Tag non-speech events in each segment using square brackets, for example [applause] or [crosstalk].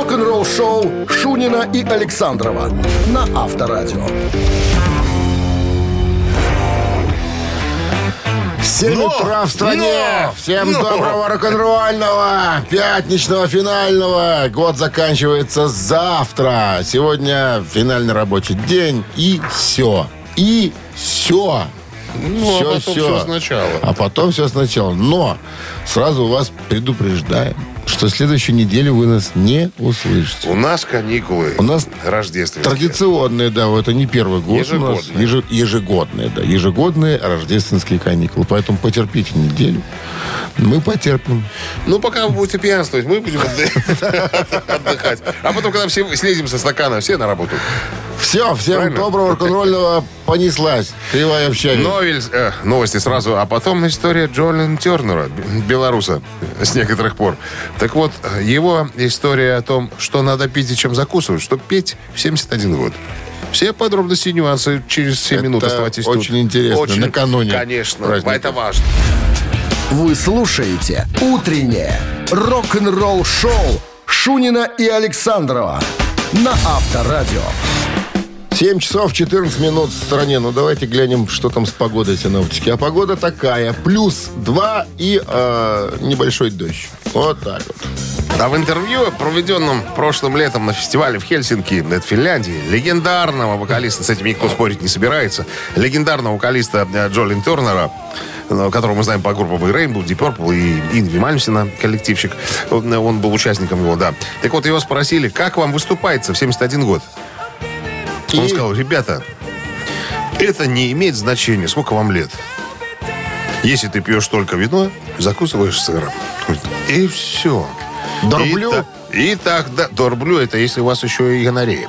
Рок-н-ролл-шоу Шунина и Александрова на Авторадио. 7 Но! утра в стране. Но! Всем Но! доброго рок-н-ролльного, пятничного, финального. Год заканчивается завтра. Сегодня финальный рабочий день. И все. И все. Ну, а потом всё сначала. А потом все сначала. Но сразу вас предупреждаем, что следующую неделю вы нас не услышите. У нас каникулы. У нас рождественские. Традиционные, да, это не первый год. у нас. Ежегодные. Еже- ежегодные, да. Ежегодные рождественские каникулы. Поэтому потерпите неделю. Мы потерпим. Ну, пока вы будете пьянствовать, мы будем отды- отдыхать. А потом, когда все слезем со стакана, все на работу. Все, всем Правильно? доброго рок-н-ролльного понеслась. Кривая общаюсь. Новель, э, новости сразу, а потом история Джолин Тернера, белоруса, с некоторых пор. Так вот, э, его история о том, что надо пить и чем закусывать, чтобы петь в 71 год. Все подробности и нюансы через 7 Это минут оставайтесь тут. очень интересно, накануне Конечно, праздника. это важно. Вы слушаете «Утреннее рок-н-ролл-шоу» Шунина и Александрова на Авторадио. 7 часов 14 минут в стране. Ну, давайте глянем, что там с погодой синоптики. А погода такая. Плюс 2 и э, небольшой дождь. Вот так вот. А в интервью, проведенном прошлым летом на фестивале в Хельсинки, это Финляндии, легендарного вокалиста, с этим никто спорить не собирается, легендарного вокалиста э, Джолин Тернера, э, которого мы знаем по группам и Rainbow, Deep Purple и Инви Мальмсина, коллективщик. Э, он был участником его, да. Так вот, его спросили, как вам выступается в 71 год? Он И- сказал, ребята, это не имеет значения, сколько вам лет. Если ты пьешь только вино, закусываешь сыром. И все. Дорблю? И, та- и так, да, дорблю это если у вас еще и гонорея.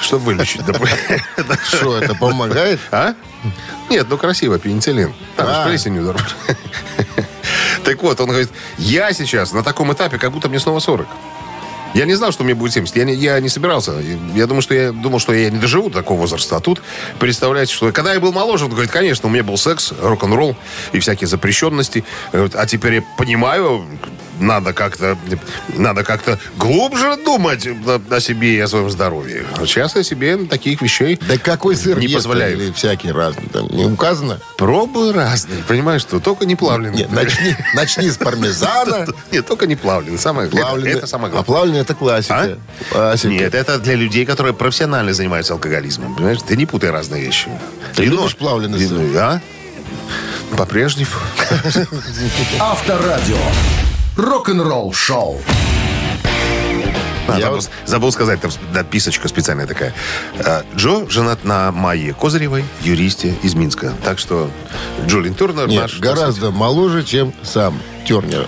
Чтобы вылечить. Что, это помогает? А? Нет, ну красиво, пенициллин. Там А. плесенью дорблю. Так вот, он говорит, я сейчас на таком этапе, как будто мне снова 40. Я не знал, что мне будет 70. Я не, я не собирался. Я думал, что я думал, что я не доживу до такого возраста. А тут, представляете, что когда я был моложе, он говорит, конечно, у меня был секс, рок-н-ролл и всякие запрещенности. Говорит, А теперь я понимаю, надо как-то надо как-то глубже думать о, о себе и о своем здоровье. А Сейчас я себе таких вещей Да какой сыр Не есть позволяет. Или всякий разный. Там не указано? пробую разные. Понимаешь, что только не плавленый. Нет, начни, начни с пармезана. [laughs] Нет, только не плавленый. Самое, Плавленый. это, самое А главное. плавленый это классика. Нет, это для людей, которые профессионально занимаются алкоголизмом. Понимаешь? Ты не путай разные вещи. Ты любишь плавленый сыр? Да? По-прежнему. [laughs] Авторадио. Рок-н-ролл-шоу. А, Я забыл, вот- забыл сказать, там дописочка специальная такая. А, Джо женат на Майе Козыревой, юристе из Минска. Так что Джолин Турнер Нет, наш... гораздо моложе, чем сам Тернер.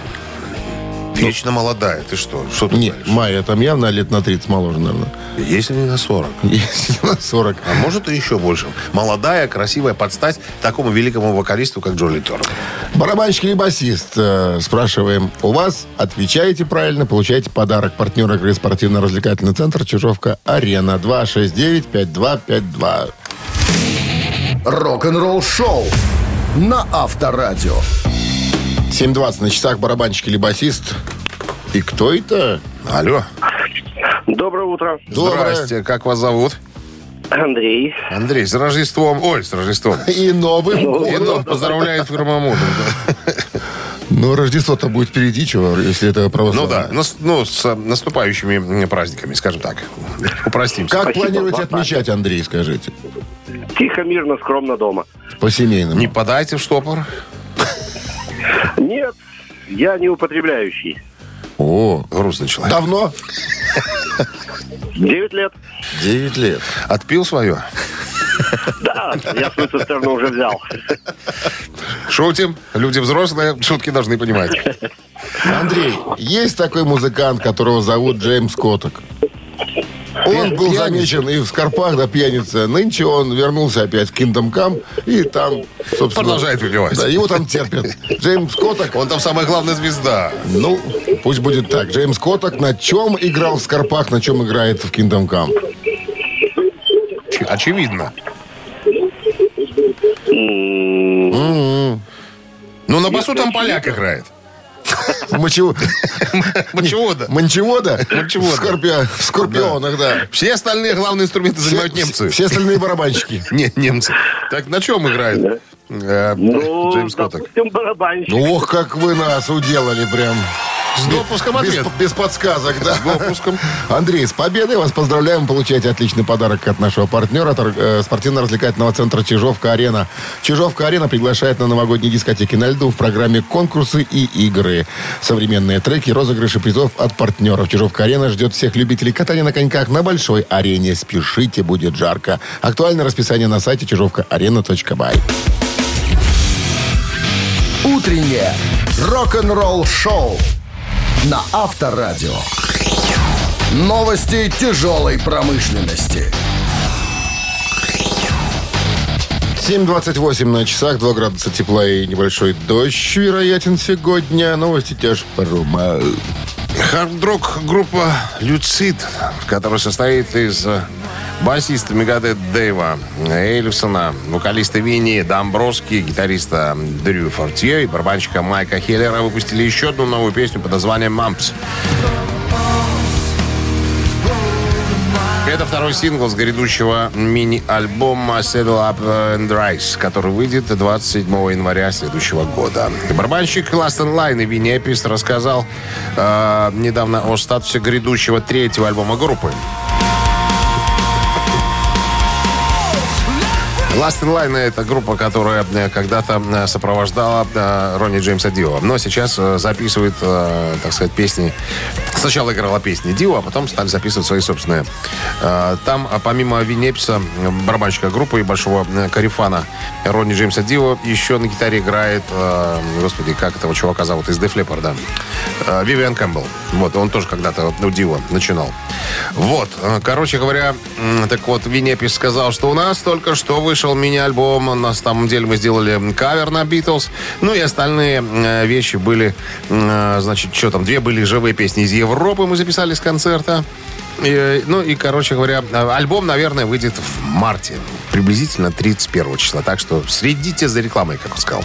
Вечно молодая. Ты что? Что ты Нет, говоришь? Майя там явно лет на 30 моложе, наверное. Если не на 40. [laughs] Если на 40. А может и еще больше. Молодая, красивая, под стать такому великому вокалисту, как Джоли Тернер. Барабанщик или басист? Э, Спрашиваем у вас. Отвечаете правильно, получаете подарок. Партнер игры спортивно-развлекательный центр «Чижовка-Арена». 269-5252. Рок-н-ролл-шоу на Авторадио. 7.20 на часах барабанщик или басист. И кто это? Алло. Доброе утро. Доброе. Здрасте. Как вас зовут? Андрей. Андрей, с Рождеством. Ой, с Рождеством. [laughs] И Новым И ну, поздравляет Фермамутом. [laughs] [laughs] Ну, Рождество-то будет впереди, чего, если это Ну православное. да, нас- ну, с наступающими праздниками, скажем так. Упростимся. Как Спасибо, планируете отмечать, Андрей, скажите? Тихо, мирно, скромно дома. По-семейному. Не подайте в штопор. Нет, я не употребляющий. О, Грустный человек. давно? Девять лет. 9 лет. Отпил свое. Да, я свою цистерну уже взял. Шутим. Люди взрослые, шутки должны понимать. [laughs] Андрей, есть такой музыкант, которого зовут Джеймс Коток. Он был замечен и в Скорпах, да, пьяница. Нынче он вернулся опять в Kingdom Come и там, собственно... Продолжает выпивать. Да, его там терпят. [laughs] Джеймс Коток, Он там самая главная звезда. ну, пусть будет так. Джеймс Коток на чем играл в Скорпах, на чем играет в Kingdom Come? Очевидно. М, М-м. Ну, на басу там поляк играет. [laughs] Мочевода. Манчевода? Манчевода. В скорпио- в скорпионах, да. Все остальные главные инструменты занимают немцы. Все остальные барабанщики. [laughs] Нет, немцы. Так на чем играет э, Ну, Джеймс Коттек? барабанщик. Ох, как вы нас уделали прям. С допуском Без, ответ. без подсказок, да. С допуском. Андрей, с победой вас поздравляем. Получаете отличный подарок от нашего партнера, тор- э, спортивно-развлекательного центра «Чижовка-арена». «Чижовка-арена» приглашает на новогодние дискотеки на льду в программе «Конкурсы и игры». Современные треки, розыгрыши призов от партнеров. «Чижовка-арена» ждет всех любителей катания на коньках на большой арене. Спешите, будет жарко. Актуальное расписание на сайте чижовкаарена.бай. Утреннее рок-н-ролл-шоу на Авторадио. Новости тяжелой промышленности. 7.28 на часах, 2 градуса тепла и небольшой дождь вероятен сегодня. Новости тяжпрома. Хард-рок группа «Люцид», которая состоит из басиста Мегадет Дэйва Эльфсона, вокалиста Винни Домбровски, гитариста Дрю Фортье и барабанщика Майка Хеллера выпустили еще одну новую песню под названием «Мампс». Это второй сингл с грядущего мини-альбома Saddle Up and Rise, который выйдет 27 января следующего года. Барабанщик Last in Line Винни Эпписи рассказал э, недавно о статусе грядущего третьего альбома группы. Last in Line это группа, которая э, когда-то э, сопровождала э, Ронни Джеймса Дио. Но сейчас записывает, так сказать, песни. Сначала играла песни Дио, а потом стали записывать свои собственные. Там, помимо Винни Эписа, барабанщика группы и большого корефана Ронни Джеймса Дио, еще на гитаре играет, господи, как этого чувака зовут, из Def Leppard, да. Вивиан Кэмпбелл. Вот, он тоже когда-то у Дио начинал. Вот, короче говоря, так вот, Винни Эпис сказал, что у нас только что вышел мини-альбом. На самом деле мы сделали кавер на Битлз. Ну и остальные э, вещи были, э, значит, что там, две были живые песни из Европы мы записали с концерта. И, ну и, короче говоря, э, альбом, наверное, выйдет в марте. Приблизительно 31 числа. Так что следите за рекламой, как он сказал.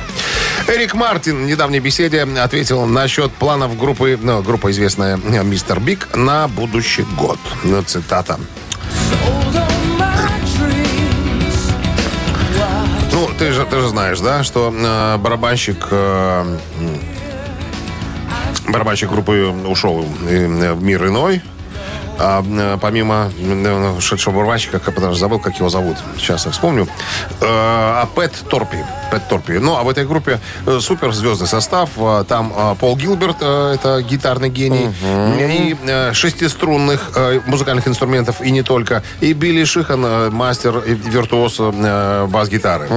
Эрик Мартин в недавней беседе ответил насчет планов группы, ну, группа известная э, «Мистер Биг» на будущий год. Ну, цитата. Ты же, ты же знаешь, да, что э, барабанщик э, барабанщик группы ушел э, в мир иной. А э, помимо э, ушедшего барабанщика, как я даже забыл, как его зовут. Сейчас я вспомню. Э, а Пэт Торпи. Пэт Торпи. Ну, а в этой группе суперзвездный состав. Э, Там э, Пол Гилберт, это гитарный гений. И э, шестиструнных музыкальных инструментов, и не только. И Билли Шихан, мастер и виртуоз бас-гитары.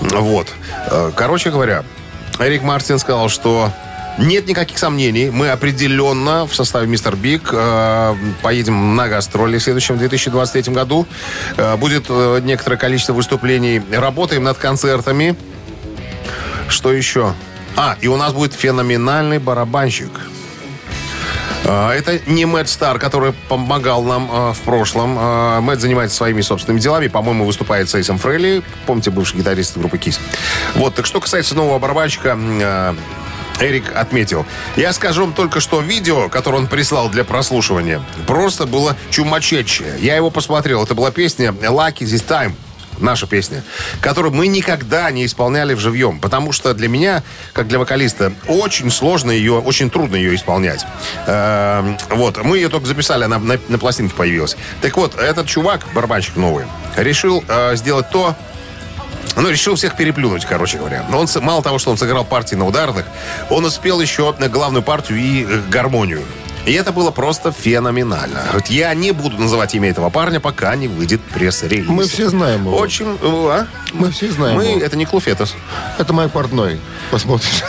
Вот. Э, Короче говоря, Эрик Мартин сказал, что нет никаких сомнений. Мы определенно в составе Мистер Биг э, поедем на гастроли в следующем 2023 году. Э, будет э, некоторое количество выступлений. Работаем над концертами. Что еще? А, и у нас будет феноменальный барабанщик. Э, Это не Мэтт Стар, который помогал нам э, в прошлом. Э, Мэтт занимается своими собственными делами. По-моему, выступает с Эйсом Фрейли. Помните, бывший гитарист группы Кис. Вот, так что касается нового барабанщика, Эрик отметил. Я скажу вам только, что видео, которое он прислал для прослушивания, просто было чумачечее. Я его посмотрел. Это была песня «Lucky This Time». Наша песня, которую мы никогда не исполняли вживьем, потому что для меня, как для вокалиста, очень сложно ее, очень трудно ее исполнять. Эм, вот, мы ее только записали, она на, на пластинке появилась. Так вот, этот чувак, барабанщик новый, решил э, сделать то, ну, решил всех переплюнуть, короче говоря. Но он, мало того, что он сыграл партии на ударных, он успел еще на главную партию и э, гармонию. И это было просто феноменально. Вот я не буду называть имя этого парня, пока не выйдет пресс-релиз. Мы все знаем его. Очень... э, а? Мы все знаем Мы... его. Это не Клуфетос. Это Майк Портной. Посмотришь.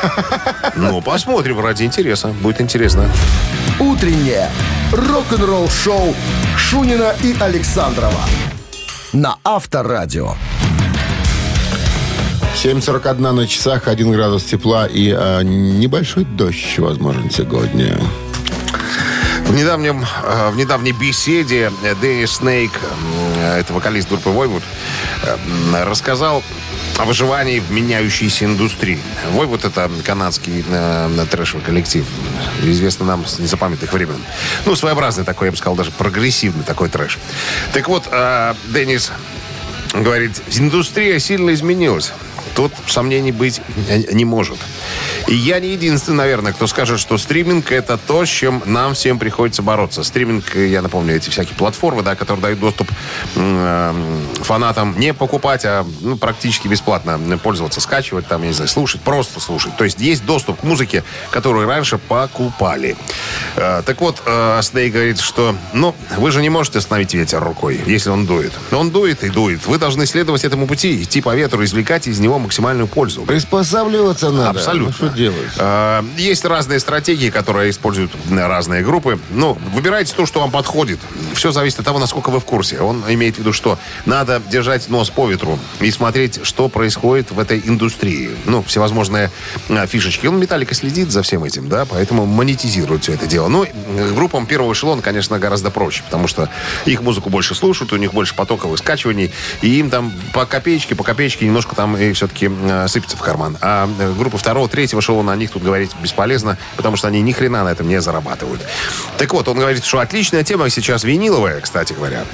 Ну, посмотрим ради интереса. Будет интересно. Утреннее рок-н-ролл-шоу Шунина и Александрова на Авторадио. 7.41 на часах, 1 градус тепла и э, небольшой дождь возможен сегодня. В, недавнем, э, в недавней беседе э, Дэнни Снейк, э, это вокалист группы Войвуд, э, рассказал о выживании в меняющейся индустрии. Вой это канадский э, трэшевый коллектив, известный нам с незапамятных времен. Ну, своеобразный такой, я бы сказал, даже прогрессивный такой трэш. Так вот, э, Деннис говорит, индустрия сильно изменилась. Тут сомнений быть не может. И я не единственный, наверное, кто скажет, что стриминг это то, с чем нам всем приходится бороться. Стриминг, я напомню, эти всякие платформы, да, которые дают доступ э, фанатам не покупать, а ну, практически бесплатно пользоваться, скачивать, там, я не знаю, слушать, просто слушать. То есть есть доступ к музыке, которую раньше покупали. Э, так вот, э, Сней говорит, что, ну, вы же не можете остановить ветер рукой, если он дует. Он дует и дует. Вы должны следовать этому пути, идти по ветру, извлекать из него максимальную пользу. Приспосабливаться надо. Абсолютно. Ну, что делать? Э, Есть разные стратегии, которые используют разные группы. Ну, выбирайте то, что вам подходит. Все зависит от того, насколько вы в курсе. Он имеет в виду, что надо держать нос по ветру и смотреть, что происходит в этой индустрии. Ну, всевозможные э, фишечки. Он Металлика следит за всем этим, да, поэтому монетизирует все это дело. Ну, группам первого эшелона, конечно, гораздо проще, потому что их музыку больше слушают, у них больше потоковых скачиваний, и им там по копеечке, по копеечке немножко там и все-таки э, сыпется в карман. А э, группа второго, третьего эшелона, о них тут говорить бесполезно, потому что они ни хрена на этом не зарабатывают. Так вот, он говорит, что отличная тема сейчас виниловая, кстати говоря.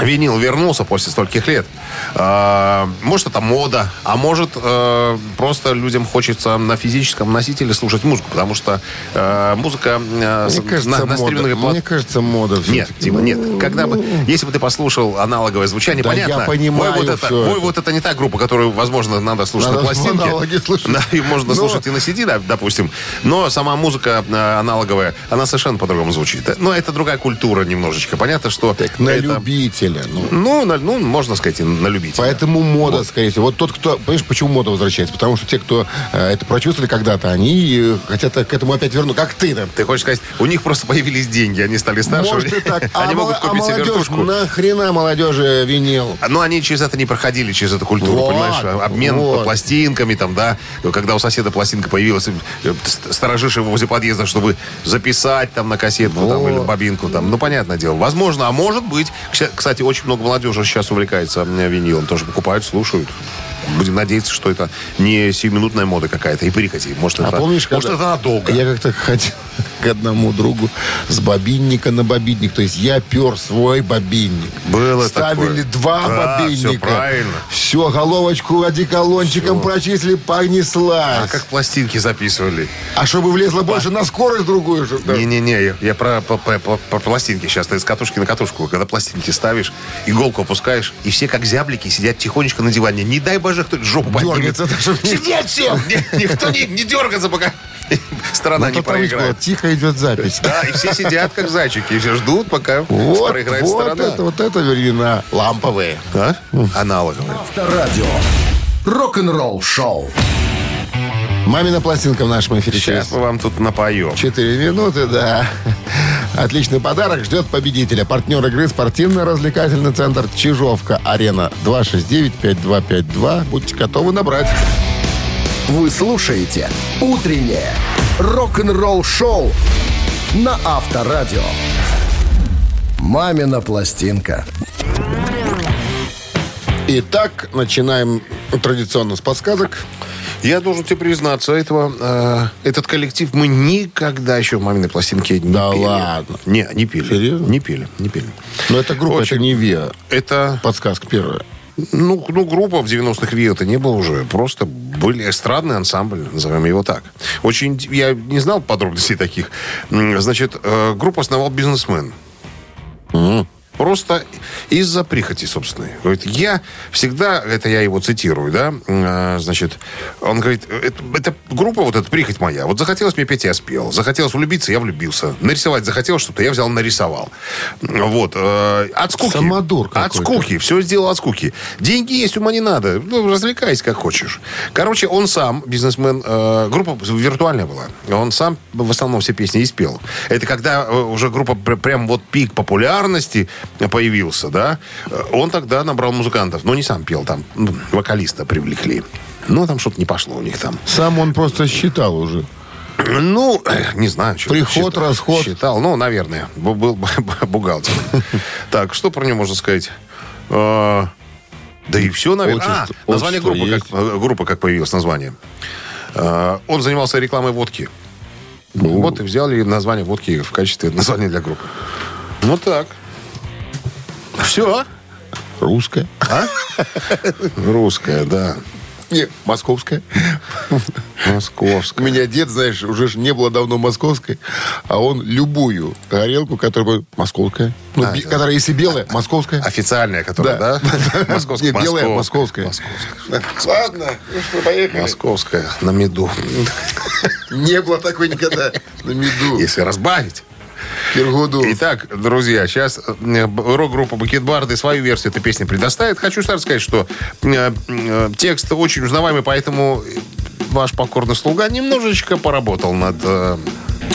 Винил вернулся после стольких лет. А, может, это мода, а может, э, просто людям хочется на физическом носителе слушать музыку, потому что э, музыка э, Мне кажется, на, на стриминговой плат- Мне кажется, мода Нет. Дима, нет. Когда бы, если бы ты послушал аналоговое звучание, Да понятно. я понимаю Вой вот это, это. вот это не та группа, которую, возможно, надо слушать Надо на пластинке. аналоги слушать. Да, и можно Но- слушать и на CD, да, допустим. Но сама музыка аналоговая, она совершенно по-другому звучит. Но это другая культура немножечко. Понятно, что Так, на это- любителя. Ну. Ну, на- ну, можно сказать, и на любителя. Поэтому мода, скорее всего. Вот тот, кто... Понимаешь, почему мода возвращается? Потому что те, кто э, это прочувствовали когда-то, они э, хотят к этому опять вернуть. Как ты, например. Ты хочешь сказать, у них просто появились деньги, они стали старше. Может и [laughs] так. Они а могут а купить себе молодежь, вертушку. нахрена молодежи винил? Но они через это не проходили, через эту культуру, Вот, понимаешь? Обмен вот. пластинками, там, да. Когда у соседа пластинка появилась, э, ст- сторожишь его возле подъезда, чтобы записать там на кассетку там, или бобинку. Там. Ну, понятное дело. Возможно, а может быть. Кстати, очень много молодежи сейчас увлекается винилом. Тоже покупают, слушают. Будем надеяться, что это не сиюминутная мода какая-то и прихоти. Может, А это, помнишь, может, когда- это надолго. Я как-то ходил [laughs] к одному другу с бобинника на бобинник. То есть я пер свой бобинник. Было Ставили такое. два Да, бобинника. всё правильно. Все, головочку одеколончиком прочислили, понеслась. А как пластинки записывали? А чтобы влезло больше на скорость другую. да. Не-не-не, я, я про- про- про- про пластинки сейчас. Ты с катушки на катушку. Когда пластинки ставишь, иголку опускаешь, и все как зяблики сидят тихонечко на диване. Не дай боже, кто жопу. Дергается даже. Сидеть все! Ни- Никто не, не дергается, пока страна Ну, не проиграет. вот тихо идет запись. Да, и все сидят как зайчики, и все ждут, пока Вот, проиграет вот сторона. это, вот это времена ламповые. А? Аналоговые. Авторадио. Рок-н-ролл шоу. Мамина пластинка в нашем эфире Сейчас мы вам тут напоем. 4 минуты, да. Отличный подарок ждет победителя. Партнер игры спортивно-развлекательный центр Чижовка-Арена 269-5252. Будьте готовы набрать. Вы слушаете «Утреннее рок-н-ролл шоу» на Авторадио. «Мамина пластинка». Итак, начинаем традиционно с подсказок. Я должен тебе признаться, этого, э, этот коллектив мы никогда еще в маминой пластинке не Да пели. ладно? Не, не пили. Серьезно? Не пили, не пили. Но это группа, Очень. это не ВИА. Это, Подсказка первая. ну, ну, группа в 90-х ВИА это не было уже. Просто были эстрадный ансамбль, назовем его так. Очень, я не знал подробностей таких. Значит, э, группу основал бизнесмен. Просто из-за прихоти собственной. Говорит, я всегда, это я его цитирую, да, э, значит, он говорит, это, это группа, вот эта прихоть моя, вот захотелось мне петь, я спел, захотелось влюбиться, я влюбился, нарисовать захотелось что-то, я взял, нарисовал. Вот, э, от скуки. Самодур От скуки, все сделал от скуки. Деньги есть, ума не надо, ну, развлекайся как хочешь. Короче, он сам, бизнесмен, э, группа виртуальная была, он сам в основном все песни и спел. Это когда уже группа пр- прям вот пик популярности появился, да, он тогда набрал музыкантов, но не сам пел, там ну, вокалиста привлекли. Ну, там что-то не пошло у них там. Сам он просто считал уже. Ну, не знаю. что Приход, считал. расход. Считал, ну, наверное. Был бухгалтер. [laughs] Так, что про него можно сказать? Э, Да и все, наверное. А, название группы есть. как, группа как появилось, название. Э, Он занимался рекламой водки. Ну. Вот и взяли название водки в качестве названия для группы. Вот так. Все. Русская. Русская, да. Не, московская. У Московская. меня дед, знаешь, уже ж не было давно московской, а он любую горелку, которая московская, ну, А, би- да. которая если белая, московская. Официальная, которая, да? Да. [laughs] Московская. Не, белая, Москов- московская. Московская. Ладно, ну что, поехали. Московская на меду. Не было такой никогда на меду. Если разбавить. Киргуду. Итак, друзья, сейчас э, рок-группа Бакетбарды свою версию этой песни предоставит. Хочу сразу сказать, что э, э, текст очень узнаваемый, поэтому ваш покорный слуга немножечко поработал над...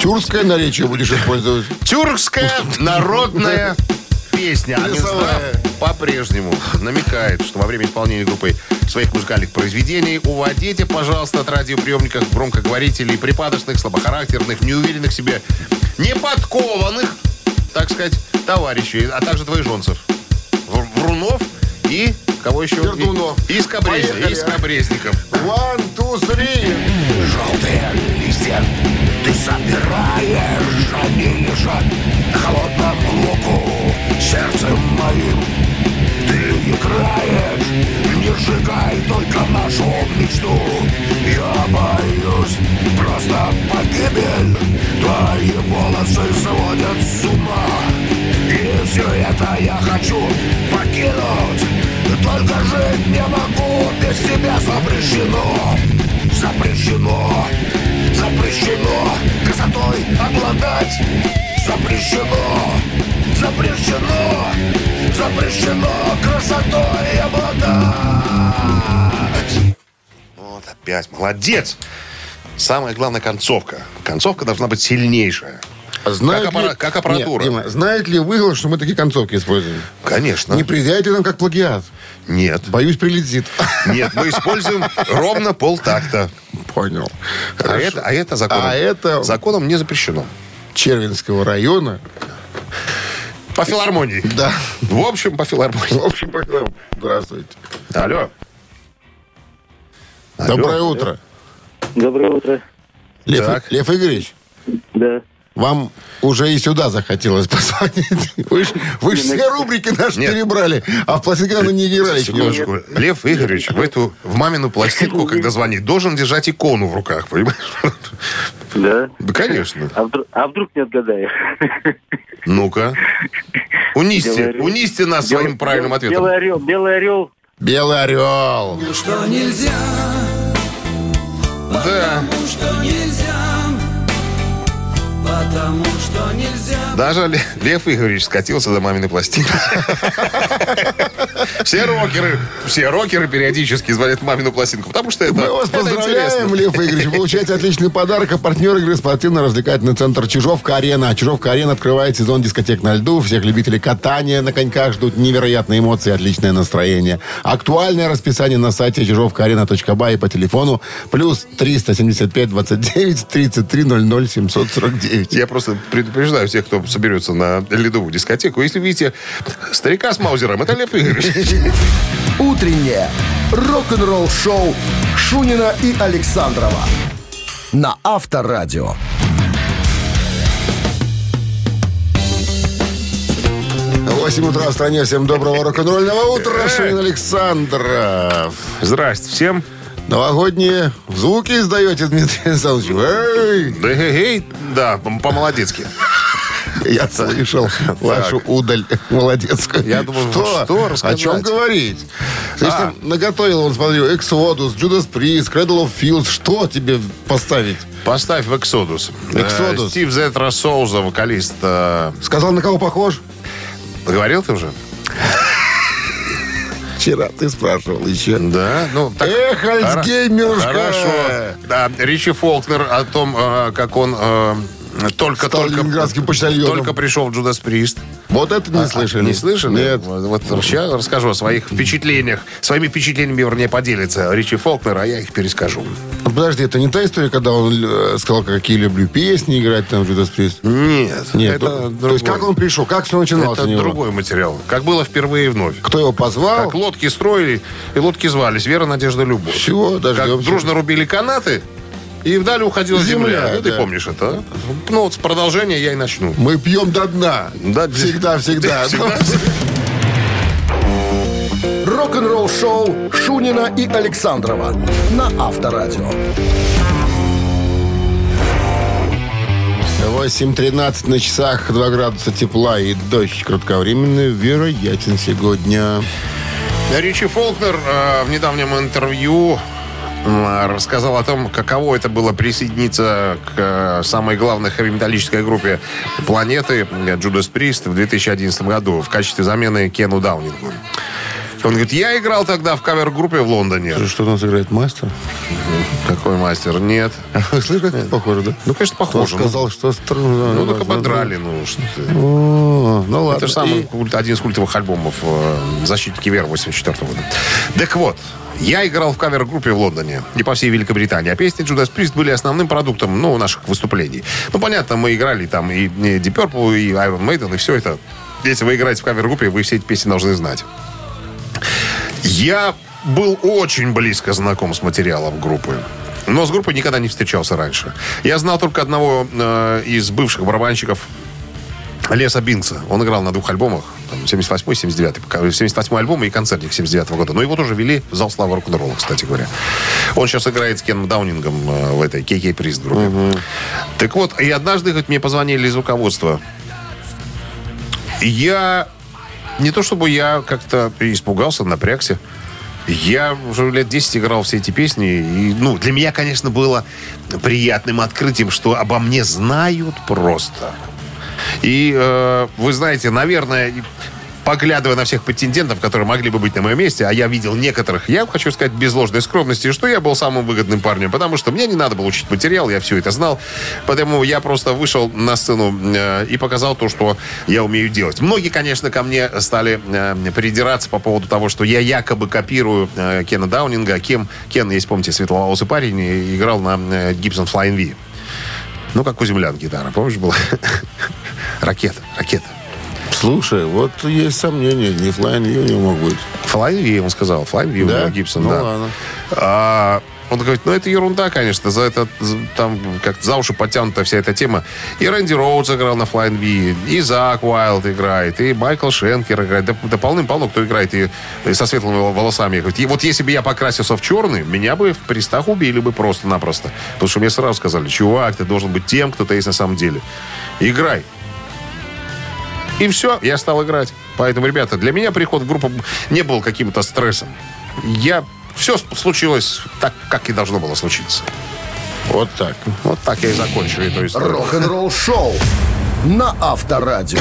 Тюркское наречие будешь использовать. Тюркская [laughs] народная песня. А Минздрав по-прежнему намекает, что во время исполнения группой своих музыкальных произведений уводите, пожалуйста, от радиоприемников громкоговорителей припадочных, слабохарактерных, неуверенных в себе, неподкованных, так сказать, товарищей, а также двоеженцев. Вр- Врунов и кого еще? Пердунов. И, и скобрез- Поехали, и скобрезников. One, two, three. Желтые листья ты собираешь, они лежат на холодном луку сжигай только нашу мечту. Я боюсь, просто погибель. Твои волосы сводят с ума. И все это я хочу покинуть. Только жить не могу, без тебя запрещено. Запрещено, запрещено красотой обладать. Запрещено, запрещено, запрещено красотой обладать. Вот опять. Молодец. Самая главная концовка. Концовка должна быть сильнейшая. Знает Как аппара- как аппаратура. Нет, Дима, знает ли выгол, что мы такие концовки используем? Конечно. Не предъявите нам как плагиат. Нет. Боюсь, прилетит. Нет, мы используем ровно полтакта. Понял. А это, а это законом, А это законом не запрещено. Червинского района. По филармонии. Да. В общем, по В филармонии. общем, пока- здравствуйте. Алло. Алло. Доброе утро. Доброе утро. Лев, Так. Лев Игоревич, Да. вам уже и сюда захотелось позвонить. [laughs] Вы ж, вы ж все рубрики наши Нет. перебрали, а в пластинке не играли. Секундочку. Лев Игоревич в эту в мамину пластинку, когда звонит, должен держать икону в руках, понимаешь? Да. Да, конечно. А вдруг, а вдруг не отгадаю? Ну-ка. Унисьте, унисьте нас своим Белый- правильным белый- ответом. Белый орел, белый орел. Белый орел. Что нельзя, Да. нельзя, потому что нельзя. Даже Ле- Лев Игоревич скатился до маминой пластинки. Все рокеры, все рокеры периодически звонят мамину пластинку, потому что это, Мы вас это поздравляем, интересно. Лев Игоревич. Вы Получаете отличный подарок. А партнер игры спортивно-развлекательный центр Чижовка-Арена. Чижовка-Арена открывает сезон дискотек на льду. Всех любителей катания на коньках ждут невероятные эмоции отличное настроение. Актуальное расписание на сайте чижовкаарена.бай и по телефону плюс 375 29 33 00 749. Я просто предупреждаю всех, кто соберется на ледовую дискотеку. Если видите старика с Маузером, это Лев Игоревич. Утреннее рок-н-ролл-шоу Шунина и Александрова на Авторадио. 8 утра в стране. Всем доброго рок-н-ролльного утра. Шунин Александров. Здрасте всем. Новогодние звуки издаете, Дмитрий Александрович. Эй! Да, эй, да, по- по-молодецки. Я слышал вашу удаль молодецкую. Я думал, что? что О чем говорить? А. там наготовил, он смотрю, Exodus, Judas Priest, Cradle of Fields. Что тебе поставить? Поставь в Exodus. Exodus. Э, Стив Зетра Соуза, вокалист. э, Сказал, на кого похож? Говорил ты уже? Вчера ты спрашивал еще. Да, ну так. Эх, Альцгеймерушка! Хорошо. Да, Ричи Фолкнер о том, э, как он э, только Стал только ленинградским почтальоном. только пришел в Джудас Прист. Вот это не слышали. Не слышали? Нет. Вот, вот сейчас расскажу о своих впечатлениях. Своими впечатлениями, вернее, поделится Ричи Фолкнер, а я их перескажу. Подожди, это не та история, когда он э, сказал, какие люблю песни играть там в Judas Priest? Нет, Нет, это то, другой. то есть как он пришел, как все начиналось Это другой материал. Как было впервые и вновь. Кто его позвал? Как лодки строили, и лодки звались Вера, Надежда, Любовь. Все, Как дождемся. дружно рубили канаты, и вдали уходила земля. Земля, Ну, ты да. помнишь это, а? Ну, вот с продолжения я и начну. Мы пьем до дна. Да, всегда, всегда. [laughs] Всегда. Рок-н-ролл шоу Шунина и Александрова на Авторадио. 8.13 на часах, 2 градуса тепла и дождь кратковременный вероятен сегодня. Ричи Фолкнер э, в недавнем интервью рассказал о том, каково это было присоединиться к э, самой главной хэви-металлической группе планеты э, Judas Priest в 2011 году в качестве замены Кену Даунингу. Он говорит, я играл тогда в кавер-группе в Лондоне. Что у нас играет мастер? Какой мастер? Нет. Слышь, как похоже, да? Ну, конечно, похоже. сказал, что. Ну, так ободрали, ну, что ты. О, ну ладно. Это же самый один из культовых альбомов э, «Защитники Вер» 84 года. Так вот, я играл в кавер-группе в Лондоне и по всей Великобритании. А песни Judas Priest были основным продуктом ну, наших выступлений. Ну, понятно, мы играли там и Deep Purple, и Iron Maiden, и все это. Если вы играете в кавер-группе, вы все эти песни должны знать. Я был очень близко знаком с материалом группы. Но с группой никогда не встречался раньше. Я знал только одного э, из бывших барабанщиков Леса Бинкса. Он играл на двух альбомах. Там, 78 79 78 альбом и концертник 79 года. Но его тоже вели в зал славы рок-н-ролла, кстати говоря. Он сейчас играет с Кеном Даунингом э, в этой KK Priest группе. Так вот, и однажды хоть мне позвонили из руководства. Я не то чтобы я как-то испугался, напрягся. Я уже лет 10 играл все эти песни. И, ну, для меня, конечно, было приятным открытием, что обо мне знают просто. И э, вы знаете, наверное, поглядывая на всех претендентов, которые могли бы быть на моем месте, а я видел некоторых, я хочу сказать без ложной скромности, что я был самым выгодным парнем, потому что мне не надо было учить материал, я все это знал. Поэтому я просто вышел на сцену э, и показал то, что я умею делать. Многие, конечно, ко мне стали э, придираться по поводу того, что я якобы копирую э, Кена Даунинга. А Кем, Кен, есть, помните, светловолосый парень, играл на э, Gibson Flying V. Ну, как у землян гитара, помнишь, была? [laughs] Ракета, ракета. Слушай, вот есть сомнения, не Flying у него мог быть. Flying V, он сказал. Flying V Да? Гибсон, Ну да. ладно. А, он говорит, ну это ерунда, конечно, за это за- там как за уши подтянута вся эта тема. И Рэнди Роудс играл на Flying V, и Зак Уайлд играет, и Майкл Шенкер играет. Да, да полным-полно кто играет и, и со светлыми волосами. Говорит, и вот если бы я покрасился в черный, меня бы в пристах убили бы просто-напросто. Потому что мне сразу сказали, чувак, ты должен быть тем, кто ты есть на самом деле. Играй. И все, я стал играть. Поэтому, ребята, для меня приход в группу не был каким-то стрессом. Я... Все случилось так, как и должно было случиться. Вот так. Вот так я и закончу эту историю. Рок-н-ролл шоу на Авторадио.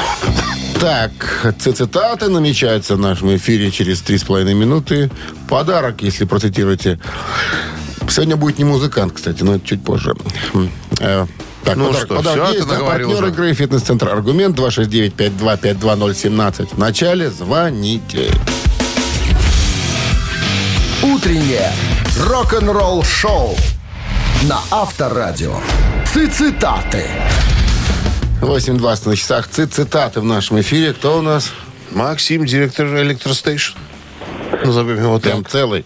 Так, цитаты намечаются в нашем эфире через 3,5 минуты. Подарок, если процитируете. Сегодня будет не музыкант, кстати, но это чуть позже. Так, Ну подарок, что, подарок всё, есть, ты да, партнер уже. игры «Фитнес-центр Аргумент» 269-5252017. В начале звоните. Утреннее рок-н-ролл шоу на Авторадио. Цитаты. 8.20 на часах. Цит- Цитаты в нашем эфире. Кто у нас? Максим, директор электростейшн. Назовем его Прям так. целый.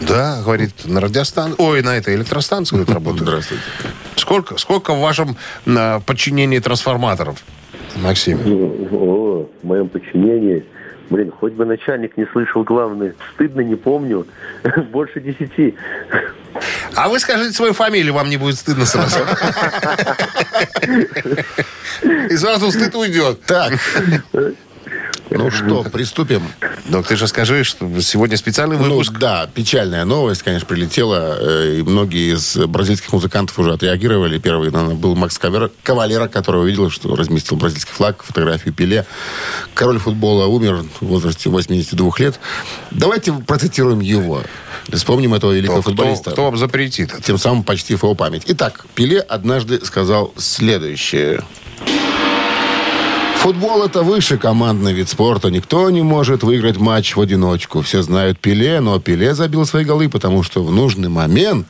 Да, говорит, на радиостанции. Ой, на этой электростанции говорит, работает. Здравствуйте. Сколько, сколько в вашем а, подчинении трансформаторов, Максим? О, в моем подчинении. Блин, хоть бы начальник не слышал главное. Стыдно, не помню. [laughs] Больше десяти. А вы скажите свою фамилию, вам не будет стыдно сразу. [laughs] И сразу стыд уйдет. Так. Ну что, приступим. Док, ты же скажи, что сегодня специальный Ну выпуск. да, печальная новость, конечно, прилетела. э, И многие из бразильских музыкантов уже отреагировали. Первый наверное, был Макс Кавалера, который увидел, что разместил бразильский флаг, фотографию Пеле. Король футбола умер в возрасте 82 лет. Давайте процитируем его. Вспомним этого великого кто, футболиста. кто вам запретит? Тем самым почтив его память. Итак, Пеле однажды сказал следующее. Футбол это выше командный вид спорта. Никто не может выиграть матч в одиночку. Все знают Пеле, но Пеле забил свои голы, потому что в нужный момент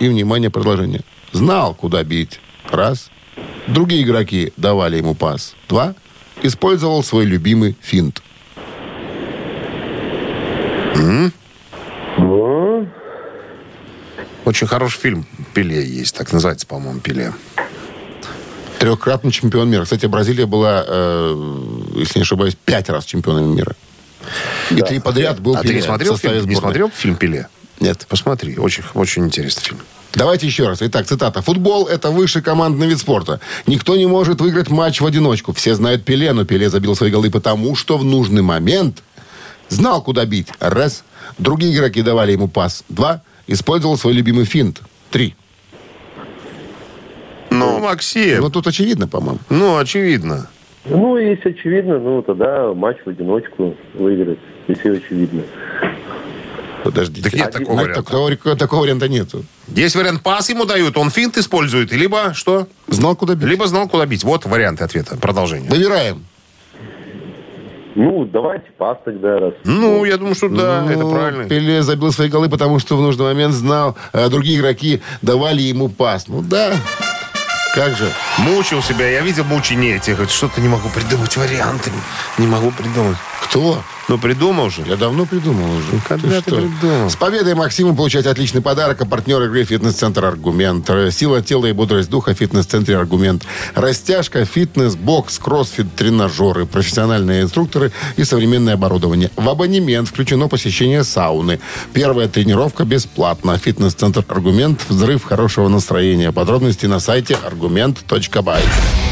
И, внимание, продолжение. Знал, куда бить. Раз. Другие игроки давали ему пас. Два. Использовал свой любимый финт. Очень хороший фильм «Пеле» есть. Так называется, по-моему, «Пеле». Трехкратный чемпион мира. Кстати, Бразилия была, э, если не ошибаюсь, пять раз чемпионом мира. И три подряд был А ты Пеле не в смотрел, фильм, не смотрел фильм «Пеле»? Нет. Посмотри. Очень, очень интересный фильм. Давайте еще раз. Итак, цитата. «Футбол – это высший командный вид спорта. Никто не может выиграть матч в одиночку. Все знают Пеле, но Пеле забил свои голы потому, что в нужный момент знал, куда бить. Раз. Другие игроки давали ему пас. Два. Использовал свой любимый финт. Три. Ну, Максим, Ну, тут очевидно, по-моему. ну, очевидно. ну, если очевидно, ну, тогда матч в одиночку выиграть, если очевидно. Подождите. Так нет А, такого а, варианта. такого, такого варианта нету. Есть вариант пас ему дают, он финт использует, либо что? Знал, куда бить. Либо знал, куда бить. Вот варианты ответа. Продолжение. Выбираем. Ну, давайте пас тогда, раз. Ну, я думаю, что да, Ну, это правильно. Пеле забил свои голы, потому что в нужный момент знал, а другие игроки давали ему пас. Ну да. Как же? Мучил себя, я видел мучение этих. Что-то не могу придумать варианты. Не могу придумать. Кто? Ну, придумал же. Я давно придумал уже. когда ты что? придумал? С победой Максиму получать отличный подарок. А партнер игры «Фитнес-центр Аргумент». Сила тела и бодрость духа в «Фитнес-центре Аргумент». Растяжка, фитнес, бокс, кроссфит, тренажеры, профессиональные инструкторы и современное оборудование. В абонемент включено посещение сауны. Первая тренировка бесплатна. «Фитнес-центр Аргумент». Взрыв хорошего настроения. Подробности на сайте argument.by.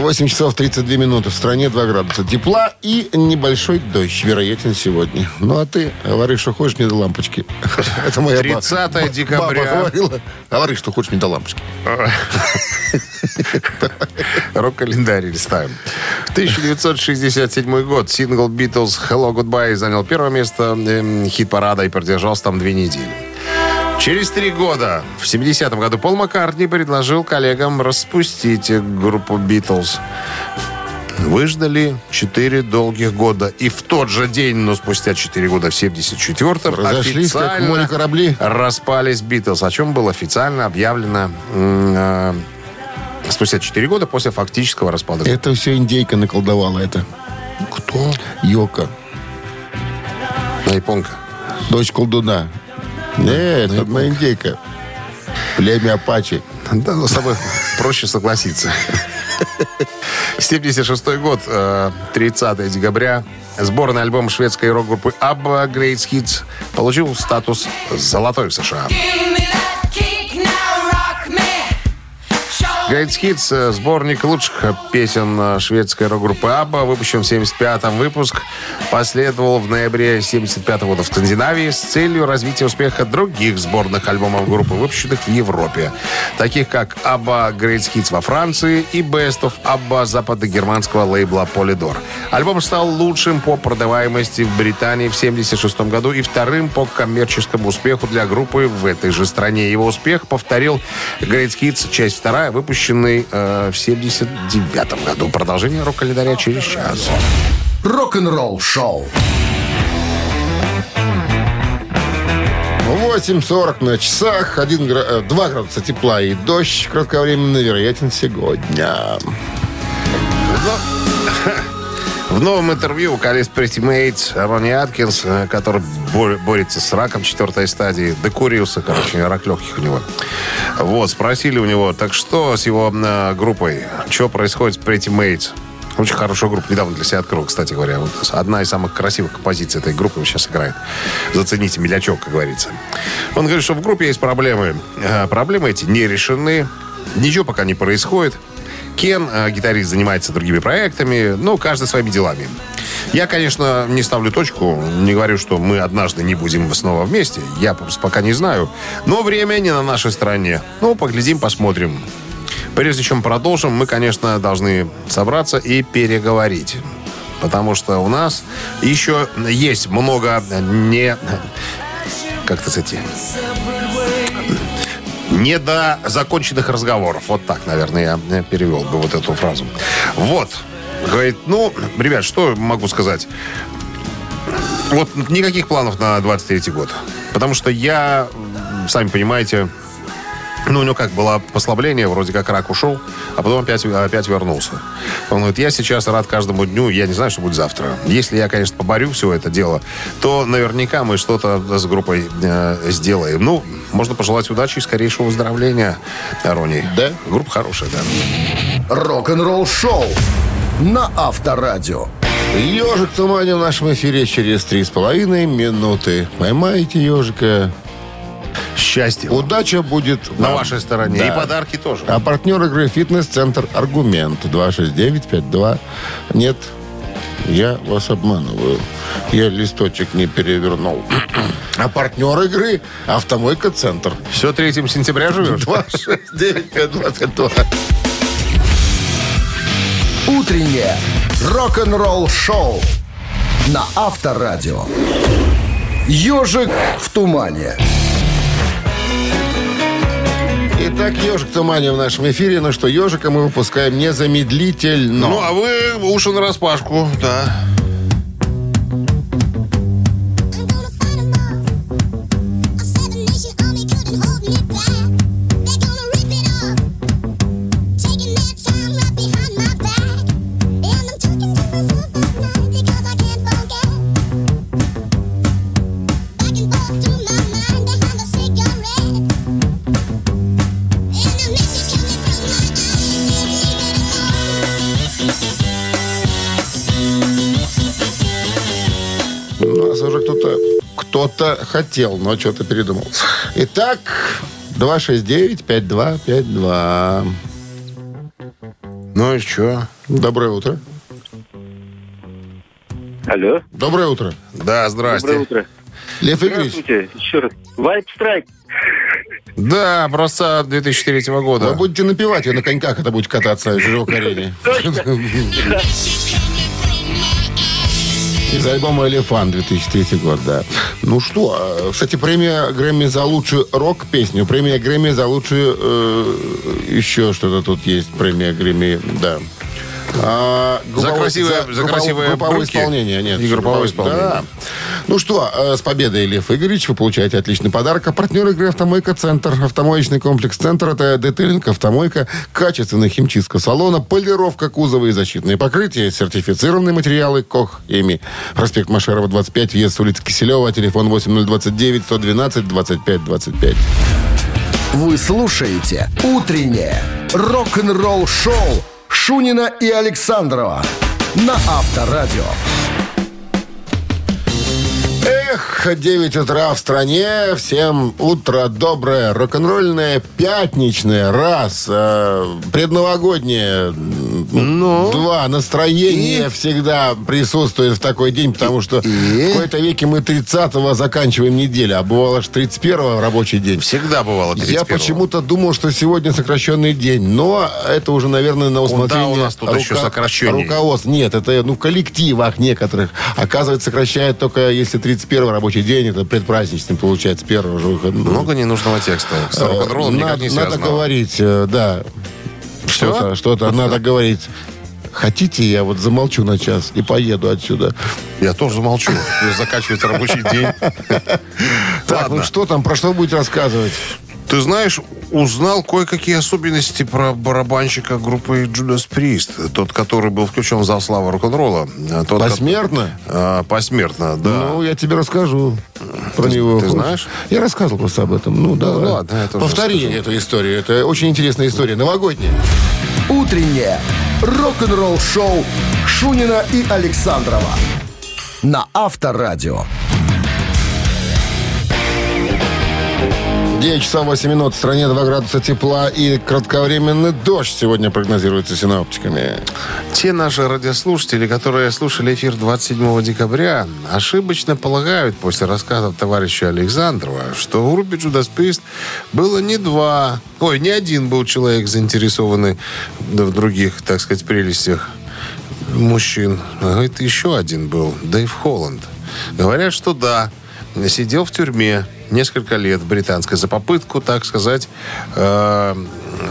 8 часов 32 минуты. В стране 2 градуса тепла и небольшой дождь, вероятен сегодня. Ну, а ты говори, что хочешь мне до лампочки. [laughs] Это моя ба- 30 ба- декабря. Баба говорила. Говори, что хочешь мне до лампочки. [laughs] Рок-календарь листаем. 1967 год. Сингл Beatles «Hello, Goodbye» занял первое место эм, хит-парада и продержался там две недели. Через три года, в 70-м году, Пол Маккартни предложил коллегам распустить группу «Битлз». Выждали 4 долгих года. И в тот же день, но спустя 4 года, в 74-м, Разошлись, как море корабли. распались «Битлз», о чем было официально объявлено э, спустя 4 года после фактического распада. Это все индейка наколдовала это. Кто? Йока. На японка. Дочь колдуна. Нет, одна индейка. Племя Апачи. Да, ну, с тобой проще согласиться. [laughs] 76 год, э, 30 декабря. Сборный альбом шведской рок-группы ABBA Great Hits получил статус «Золотой» в США. Great Hits, э, сборник лучших песен э, шведской рок-группы ABBA, выпущен в 75-м выпуск, последовал в ноябре 75 года в Скандинавии с целью развития успеха других сборных альбомов группы, выпущенных в Европе, таких как ABBA Great Hits во Франции и Best of ABBA западно-германского лейбла Polydor. Альбом стал лучшим по продаваемости в Британии в 76 году и вторым по коммерческому успеху для группы в этой же стране. Его успех повторил Great Hits, часть вторая, выпущенный э, в 79 году. Продолжение рок-календаря через час. Рок-н-ролл-шоу. 8.40 на часах, 1 гра... э, 2 градуса тепла и дождь кратковременно вероятен сегодня. [laughs] В новом интервью вокалист Pretty Mates Ронни Аткинс, э, который бор- борется с раком четвертой стадии, докурился, короче, рак легких у него. Вот, спросили у него, так что с его э, группой? Что происходит с Pretty Mates? Очень хорошая группа. Недавно для себя открыл, кстати говоря. Вот одна из самых красивых композиций этой группы сейчас играет. Зацените мелячок, как говорится. Он говорит, что в группе есть проблемы. Э, Проблемы эти не решены. Ничего пока не происходит. Кен, э, гитарист, занимается другими проектами, ну, каждый своими делами. Я, конечно, не ставлю точку, не говорю, что мы однажды не будем снова вместе. Я пока не знаю. Но время не на нашей стороне. Ну, поглядим, посмотрим. Прежде чем продолжим, мы, конечно, должны собраться и переговорить. Потому что у нас еще есть много не... Как-то, кстати, Не до законченных разговоров. Вот так, наверное, я перевел бы вот эту фразу. Вот. Говорит, ну, ребят, что могу сказать? Вот никаких планов на 23 год. Потому что я, сами понимаете, ну, у него как было послабление, вроде как рак ушел, а потом опять, опять вернулся. Он говорит, я сейчас рад каждому дню, я не знаю, что будет завтра. Если я, конечно, поборю все это дело, то наверняка мы что-то с группой э, сделаем. Ну, можно пожелать удачи и скорейшего выздоровления, Рони. Да? Группа хорошая, да. Рок-н-ролл шоу на Авторадио. Ежик в тумане в нашем эфире через три с половиной минуты. Поймаете ежика. Счастья. вам. Удача будет На вам. вашей стороне. Да. И подарки тоже. А партнер игры «Фитнес-центр Аргумент» 269-52. Нет, я вас обманываю. Я листочек не перевернул. А партнер игры «Автомойка Центр». Все 3 сентября живешь? 269-52. Утреннее рок-н-ролл шоу на Авторадио. Ежик в тумане. Итак, ежик в тумане в нашем эфире. Ну что, ежика мы выпускаем незамедлительно. Ну, а вы уши на распашку, да. Хотел, но что-то передумал. Итак, 269-5252. Ну и что? Доброе утро. Алло, Доброе утро. Да, здрасте. доброе утро. Лев Игоревич, Здравствуйте, еще раз. Вайп Страйк. Да, просто 2003 года. вы будете напевать, и на коньках это будет кататься в широкой арене. [laughs] Из альбома «Элефант» 2003 год, да. Ну что, э, кстати, премия Грэмми за лучшую рок-песню, премия Грэмми за лучшую... э, еще что-то тут есть, премия Грэмми, да. А, групповое- красивое- за групповое- красивые групповое брюки исполнение, нет. и групповое исполнение. Да. Ну что, э, с победой, Лев Игоревич, вы получаете отличный подарок. А партнер игры «Автомойка Центр». Автомоечный комплекс «Центр» — это детейлинг «Автомойка», качественная химчистка салона, полировка кузова и защитные покрытия, сертифицированные материалы «Кох» ими. Проспект Машерова, 25, въезд с улицы Киселева, телефон 8029 112 25 25. Вы слушаете «Утреннее рок-н-ролл шоу» Шунина и Александрова на Авторадио. Эх, 9 утра в стране. Всем утро доброе, рок-н-ролльное, пятничное, раз, э, предновогоднее, ну, два, настроение всегда присутствует в такой день, потому что в какой-то веке мы 30-го заканчиваем неделю, а бывало аж 31-го рабочий день. Всегда бывало 31 Я почему-то думал, что сегодня сокращенный день, но это уже, наверное, на усмотрение у нас тут еще сокращение? руководств. Нет, это ну, в коллективах некоторых. Оказывается, сокращают только если 31 рабочий день, это предпраздничный получается, первого же выходного. Много ненужного текста. С рок-н-роллом никак надо, не надо связано. говорить, э, да. Что? Что-то, что-то надо говорить. Хотите, я вот замолчу на час и поеду отсюда. Я тоже замолчу. Заканчивается рабочий день. Так, ну что там, про что будете рассказывать? Ты знаешь, узнал кое-какие особенности про барабанщика группы Judas Priest. Тот, который был включен в зал славы рок-н-ролла. Тот, Посмертно? ко- А, посмертно, да. Ну, я тебе расскажу про Ты- него. ты знаешь? Я рассказывал просто об этом. Ну, да. ладно, я тоже Повтори расскажу. эту историю. Это очень интересная история. Новогодняя. Утреннее рок-н-ролл шоу Шунина и Александрова на Авторадио. 9 часов 8 минут. В стране 2 градуса тепла и кратковременный дождь сегодня прогнозируется синоптиками. Те наши радиослушатели, которые слушали эфир 27 декабря, ошибочно полагают после рассказов товарища Александрова, что группе Judas Priest было не два, ой, не один был человек заинтересованный в других, так сказать, прелестях мужчин. Говорит, еще один был, Дэйв Холланд. Говорят, что да, сидел в тюрьме несколько лет британской за попытку, так сказать, э,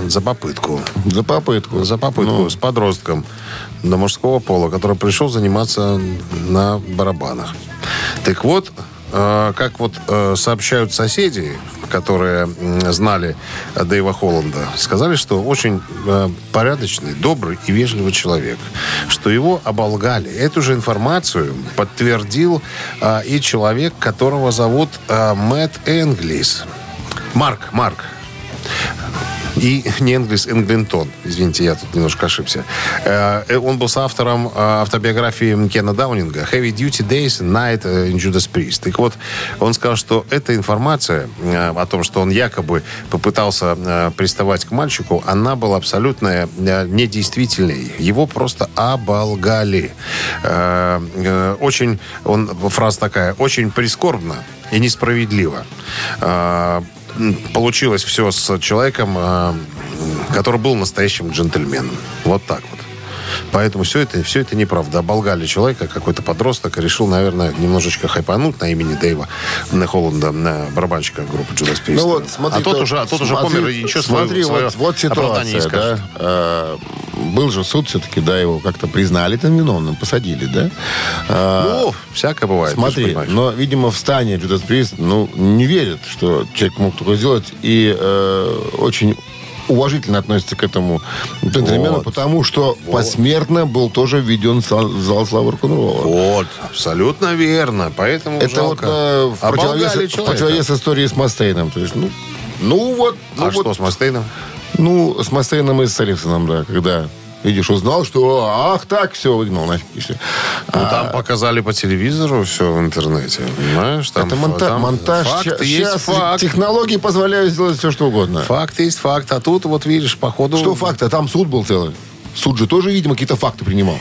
за попытку. За попытку. За попытку Ну, с подростком до мужского пола, который пришел заниматься на барабанах. Так вот, э, как вот э, сообщают соседи, которые знали Дэйва Холланда, сказали, что очень э, порядочный, добрый и вежливый человек, что его оболгали. Эту же информацию подтвердил э, и человек, которого зовут э, Мэтт Энглис. Марк, Марк. И не Энглис, Энглинтон. Извините, я тут немножко ошибся. Э, э, Он был соавтором э, автобиографии Кена Даунинга «Heavy Duty Days Night in Judas Priest». Так вот, он сказал, что эта информация о том, что он якобы попытался приставать к мальчику, она была абсолютно недействительной. Его просто оболгали. Очень, он, фраза такая, очень прискорбно и несправедливо. Получилось все с человеком, э, который был настоящим джентльменом. Вот так вот. Поэтому все это, все это неправда. Оболгали человека, какой-то подросток, решил, наверное, немножечко хайпануть на имени Дэйва на Холланда, на барабанщика группы Judas Priest. Ну вот, смотри, а тот то- уже, а тот уже смотри, помер, и ничего смотри, свое, вот, вот оправдание не ситуация, да. Э, был же суд все-таки, да, его как-то признали там виновным, посадили, да. Э, Ну, всякое бывает. Смотри, но, видимо, в стане Judas Priest, ну, не верит, что человек мог такое сделать, и э, очень уважительно относится к этому джентльмену, Вот. потому что посмертно был тоже введен в зал, в славы рок-н-ролла. Вот, абсолютно верно. Поэтому Это вот жалко. э, в, противовес, в человека. противовес истории с Мастейном. То есть, ну, ну вот, ну, А вот, что с Мастейном? ну, с Мастейном и с Салифсоном, да, когда, видишь, узнал, что ах, так, все, выгнал нафиг. и. Ну, А, там показали по телевизору все в интернете, понимаешь? Там, это монта- там монтаж. Факт ща- есть факт. технологии позволяют сделать все, что угодно. Факт есть факт. А тут, вот видишь, походу... Что факт? А там суд был целый. Суд же тоже, видимо, какие-то факты принимал.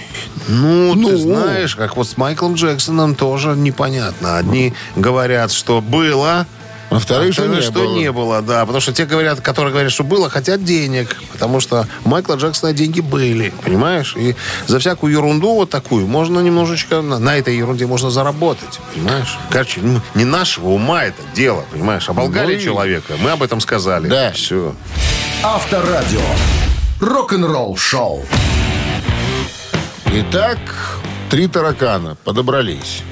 Ну, Ну. ты знаешь, как вот с Майклом Джексоном тоже непонятно. Одни говорят, что было, А вторые, а что, не, что было. не было, да. Потому что те говорят, которые говорят, что было, хотят денег. Потому что у Майкла Джексона деньги были, понимаешь? И за всякую ерунду вот такую можно немножечко, на, на этой ерунде можно заработать, понимаешь? Короче, ну, не нашего ума это дело, понимаешь? Оболгали Ну человека, мы об этом сказали. Да. Все. Авторадио. Рок-н-ролл шоу. Итак, три таракана подобрались.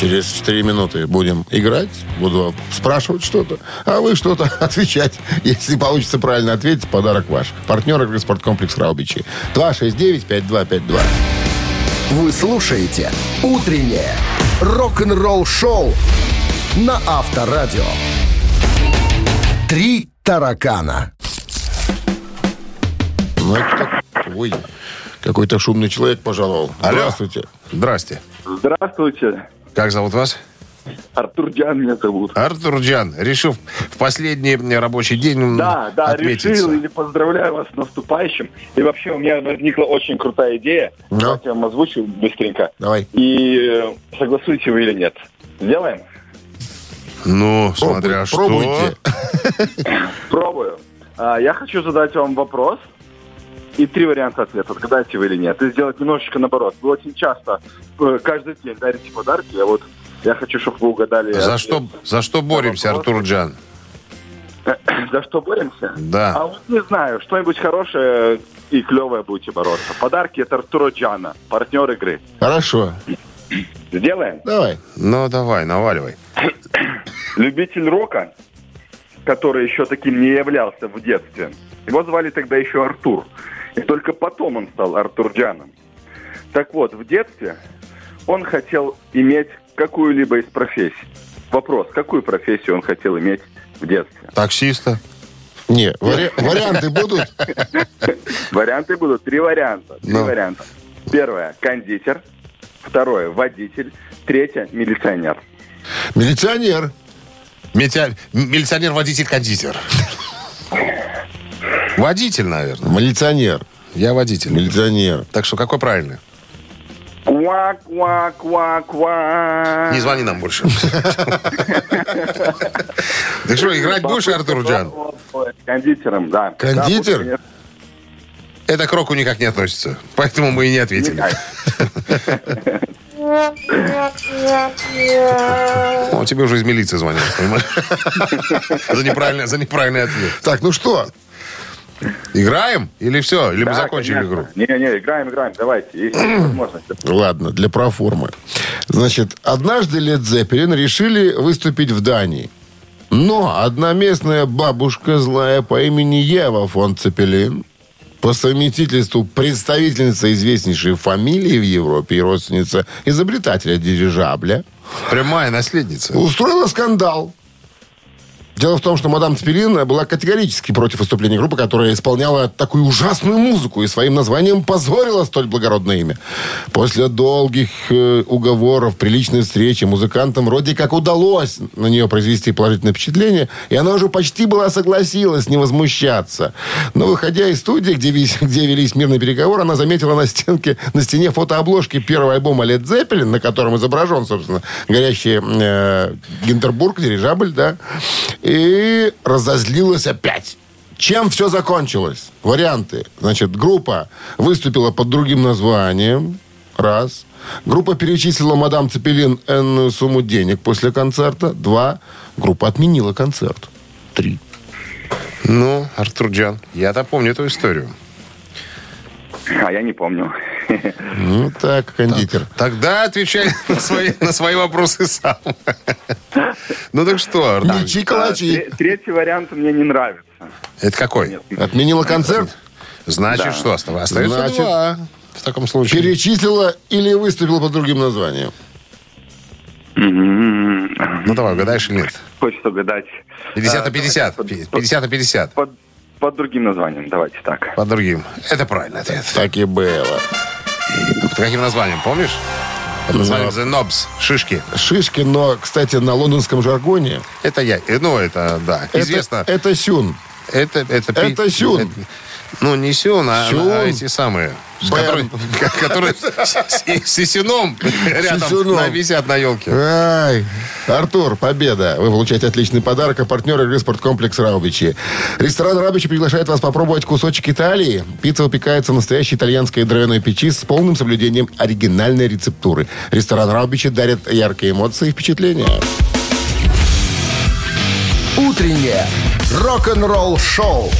Через 4 минуты будем играть, буду спрашивать что-то, а вы что-то [laughs] отвечать. Если получится правильно ответить, подарок ваш. Партнер игры «Спорткомплекс Раубичи». 269-5252. Вы слушаете «Утреннее рок-н-ролл-шоу» на Авторадио. «Три таракана». Ну, это так- Ой, какой-то шумный человек пожаловал. Алло. Здравствуйте. Здрасте. Здравствуйте. Как зовут вас? Артур Джан меня зовут. Артур Джан. Решил в последний рабочий день Да, да, отметиться. решил или поздравляю вас с наступающим. И вообще у меня возникла очень крутая идея. Да. Давайте я вам озвучу быстренько. Давай. И э, согласуете вы или нет. Сделаем? Ну, смотря Пробуй- что. Пробуйте. Пробую. А, я хочу задать вам вопрос. И три варианта ответа. Отгадаете вы или нет. И сделать немножечко наоборот. Вы очень часто, э, каждый день дарите подарки, а вот я хочу, чтобы вы угадали. За ответ. что, за что боремся. Артур Джан? [coughs] За что боремся? Да. А вот не знаю, что-нибудь хорошее и клевое будете бороться. Подарки от Артура Джана, партнер игры. Хорошо. Сделаем? Давай. Ну, давай, наваливай. [coughs] Любитель рока, который еще таким не являлся в детстве, его звали тогда еще Артур. И только потом он стал Артур Джаном. Так вот, в детстве он хотел иметь какую-либо из профессий. Вопрос, какую профессию он хотел иметь в детстве? Таксиста. Не, вари- варианты будут? [laughs] Варианты будут три варианта. Три Ну. варианта. Первое кондитер. Второе водитель. Третье милиционер. Милиционер. Митя- Милиционер-водитель-кондитер. [laughs] Водитель, наверное. Милиционер. Я водитель. Милиционер. Так что какой правильный? Ква, ква, ква, ква. Не звони нам больше. Ты что, играть будешь, Артур Джан? Кондитером, да. Кондитер? Это к року никак не относится. Поэтому мы и не ответили. Никак. О, тебе уже из милиции звонят, понимаешь? За неправильный ответ. Так, ну что? Играем или все? Или мы Да, закончили конечно. игру? Не-не, играем, играем, давайте. Есть [clears throat] возможность. Ладно, для проформы. Значит, однажды Лед Зеппелин решили выступить в Дании. Но одна местная бабушка злая по имени Ева фон Цепелин, по совместительству представительница известнейшей фамилии в Европе и родственница изобретателя дирижабля, Прямая наследница. устроила скандал. Дело в том, что мадам Цепелин была категорически против выступления группы, которая исполняла такую ужасную музыку и своим названием позорила столь благородное имя. После долгих э, уговоров, приличной встречи музыкантам вроде как удалось на нее произвести положительное впечатление, и она уже почти была согласилась не возмущаться. Но, выходя из студии, где, где велись мирные переговоры, она заметила на стенке, на стене фотообложки первого альбома Led Zeppelin, на котором изображен, собственно, горящий э, Гинтербург, дирижабль, да, и разозлилась опять. Чем все закончилось? Варианты. Значит, группа выступила под другим названием. Раз. Группа перечислила мадам Цепелин энную сумму денег после концерта. Два. Группа отменила концерт. Три. Ну, Артур Джан, я-то помню эту историю. А я не помню. Ну так, кондитер. Тогда отвечай на свои, на свои вопросы сам. Ну так что, Артур? Мечи А, калачи. тре- Третий вариант мне не нравится. Это какой? Отменила концерт? Значит, Да. что? Остается Значит, два. В таком случае. Перечислила или выступила под другим названием? Ну давай, угадаешь или нет? Хочется угадать. 50 на А, 50. давайте 50 на 50. Под, под другим названием, давайте так. По другим. Это правильный ответ. Так и было. Под каким названием, помнишь? Под названием The Knobs. Шишки. Шишки, но, кстати, на лондонском жаргоне Это я. э, Ну, это, да. это- Известно. это сюн. Это, это, пи- Это сюн. это- ну, не сюн, а, Сюн. а эти самые. [laughs] Которые, с, с сисюном рядом Сисюном. на- висят на елке. Ай, Артур, победа. Вы получаете отличный подарок. А партнер игры «Спорткомплекс Раубичи». Ресторан Раубичи приглашает вас попробовать кусочек Италии. Пицца выпекается в настоящей итальянской дровяной печи с полным соблюдением оригинальной рецептуры. Ресторан Раубичи дарит яркие эмоции и впечатления. Утреннее рок-н-ролл-шоу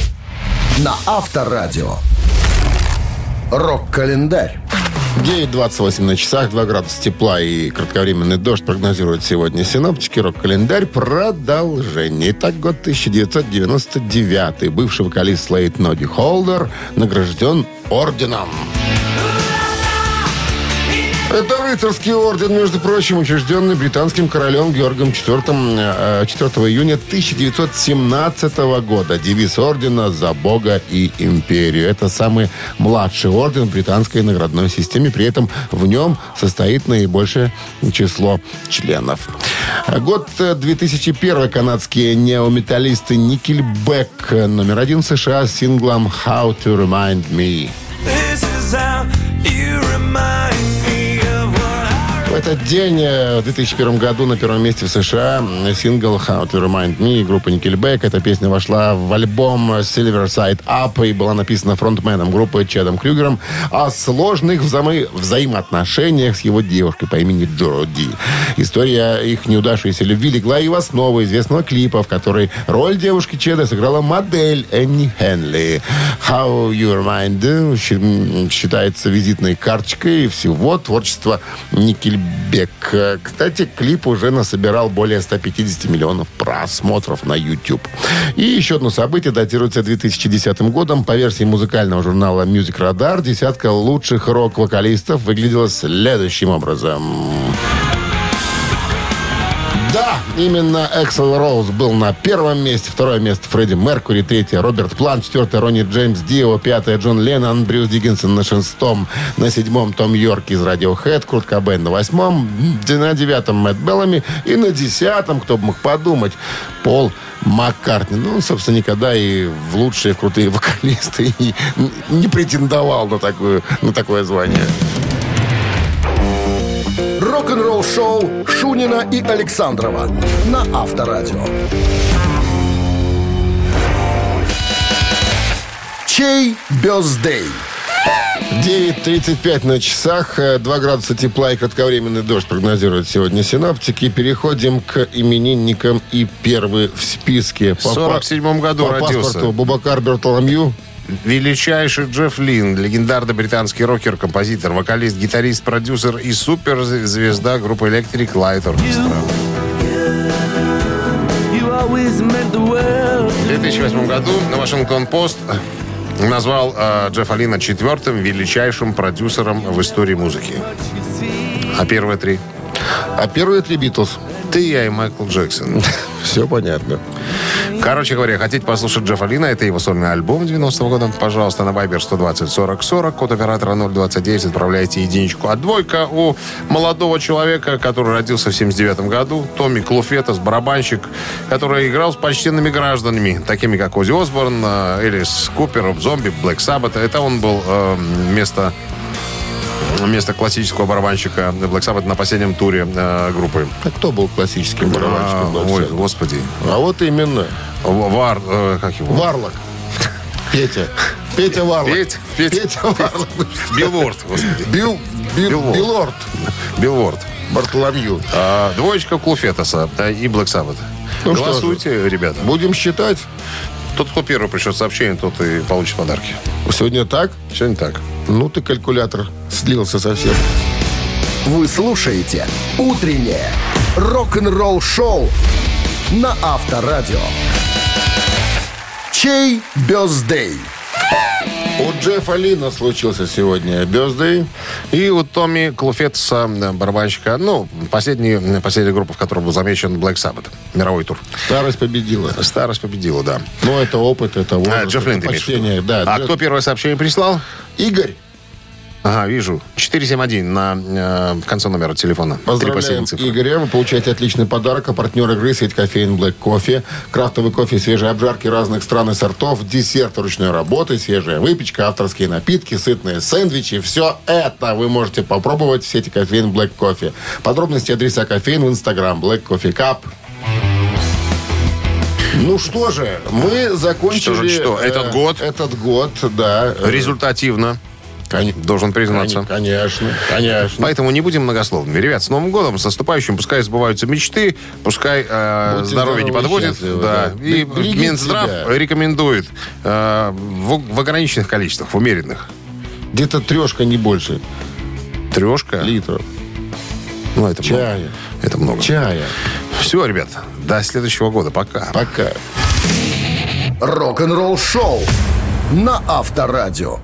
на Авторадио. Рок-календарь. 9.28 на часах, 2 градуса тепла и кратковременный дождь прогнозируют сегодня синоптики. Рок-календарь продолжение. Итак, год 1999. Бывший вокалист Слейд Ноди Холдер награжден орденом. Это рыцарский орден, между прочим, учрежденный британским королем Георгом IV, э, 4 июня 1917 года. Девиз ордена «За Бога и империю». Это самый младший орден в британской наградной системе. При этом в нем состоит наибольшее число членов. Год э, 2001. Канадские неометаллисты Никельбек номер один США с синглом «How to Remind Me». This is how you remind В этот день, э, в 2001 году, на первом месте в США м, сингл «How to Remind Me» группы Nickelback. Эта песня вошла в альбом Silver Side Up и была написана фронтменом группы Чадом Крюгером о сложных взаимы- взаимоотношениях с его девушкой по имени Джоди. История их неудавшейся любви легла и в основу известного клипа, в которой роль девушки Чеда сыграла модель Энни Хенли. «How You Remind Me» считается визитной карточкой всего творчества Никельбек. Э, Кстати, клип уже насобирал более 150 миллионов просмотров на YouTube. И еще одно событие датируется 2010 годом. По версии музыкального журнала Music Radar, десятка лучших рок-вокалистов выглядела следующим образом. Да, именно Эксел Роуз был на первом месте. Второе место Фредди Меркури. Третье Роберт Плант. Четвертое Ронни Джеймс Дио. Пятое Джон Леннон. Брюс Диггинсон на шестом. На седьмом Том Йорк из Radiohead. Курт Кобейн на восьмом. На девятом Мэтт Беллами. И на десятом, кто бы мог подумать, Пол Маккартни. Ну, он, собственно, никогда и в лучшие, в крутые вокалисты [laughs] и не претендовал на, такую, на такое звание. Рок-н-ролл-шоу Шунина и Александрова на Авторадио. Чей бездей? 9.35 на часах, э, 2 градуса тепла и кратковременный дождь прогнозируют сегодня синаптики. Переходим к именинникам и первый в списке. В 47-м году по родился. паспорту Бубакар Бертоломью. Величайший Джефф Лин, легендарный британский рокер, композитор, вокалист, гитарист, продюсер и суперзвезда группы Electric Light Orchestra. В 2008 году Вашингтон-Пост назвал э, Джеффа Лина четвертым величайшим продюсером в истории музыки. А первые три? А первые три Битлз. Ты, я и Майкл Джексон. [laughs] Все понятно. Короче говоря, хотите послушать Джеффа Лина, это его сольный альбом 90-го года, пожалуйста, на Viber 120 40 40, код оператора 029, отправляйте единичку. А двойка у молодого человека, который родился в 79 году, Томми Клуфетас, барабанщик, который играл с почтенными гражданами, такими как Ози Осборн, э, Элис Купер, Зомби, Блэк Саббат. Это он был э, вместо вместо классического барабанщика Black Sabbath на последнем туре э, группы. А кто был классическим А, барабанщиком? Black ой, господи. А вот именно. Вар, э, как его? Варлок. Петя. Петя Варлок. Петь, Петь, Петя Варлок. Билворд, господи. Бил, Бил, Билворд. Билворд. Бартоломью. А, двоечка Клуфетаса э, и Black Sabbath. Ну что Голосуйте, ребята. Будем считать. Тот, кто первый пришлет сообщение, тот и получит подарки. Сегодня так? Сегодня так. Ну ты калькулятор слился совсем. Вы слушаете «Утреннее рок-н-ролл-шоу» на Авторадио. Чей бездей? У Джеффа Лина случился сегодня Бездей. И у Томми Клуфетса, э, барабанщика, ну, последний, последняя группа, в которой был замечен Black Sabbath. Мировой тур. Старость победила. Старость победила, да. Ну, это опыт, это возраст, А, Джефф Лин, это почтение. Да, А Джефф- кто первое сообщение прислал? Игорь. Ага, вижу. 471 на э, конце номера телефона. Поздравляем. Игоря. Вы получаете отличный подарок. А партнер игры сеть кофеин Black Кофе. Крафтовый кофе, свежие обжарки разных стран и сортов, десерт ручной работы, свежая выпечка, авторские напитки, сытные сэндвичи. Все это вы можете попробовать в сети кофеин Black Кофе. Подробности адреса кофеин в инстаграм Black Coffee Cup. Ну что же, мы закончили... Что же, что, э, этот год? Этот год, да. э, Результативно, кон- должен признаться. Конечно, конечно. Поэтому не будем многословными. Ребят, с Новым годом, с наступающим. Пускай сбываются мечты, пускай э, здоровье не подводит. да. да. И Берегите Минздрав себя. рекомендует э, в, в ограниченных количествах, в умеренных. Где-то трешка, не больше Трешка. литров. Ну, это Чая. много. Это много. Чая. Все, ребят, до следующего года. Пока. Пока. Рок-н-ролл-шоу на Авторадио.